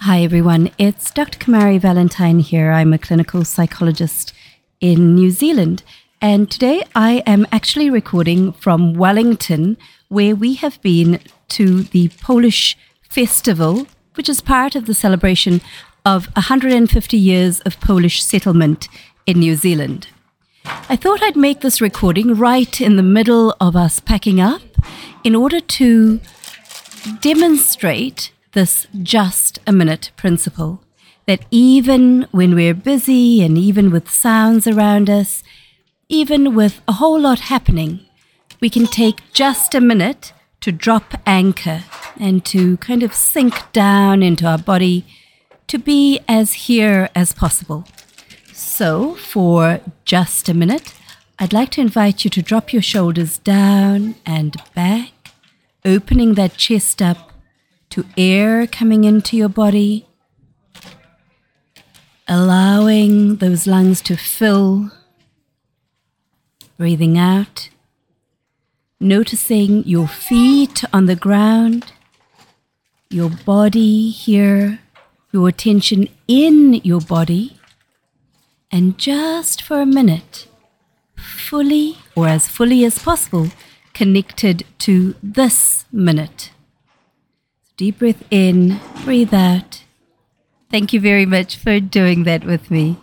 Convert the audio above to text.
Hi, everyone. It's Dr. Kamari Valentine here. I'm a clinical psychologist in New Zealand. And today I am actually recording from Wellington, where we have been to the Polish Festival, which is part of the celebration of 150 years of Polish settlement in New Zealand. I thought I'd make this recording right in the middle of us packing up in order to demonstrate this just a minute principle that even when we're busy and even with sounds around us, even with a whole lot happening, we can take just a minute to drop anchor and to kind of sink down into our body to be as here as possible. So, for just a minute, I'd like to invite you to drop your shoulders down and back, opening that chest up to air coming into your body, allowing those lungs to fill, breathing out, noticing your feet on the ground, your body here, your attention in your body and just for a minute, fully or as fully as possible, connected to this minute. Deep breath in, breathe out. Thank you very much for doing that with me.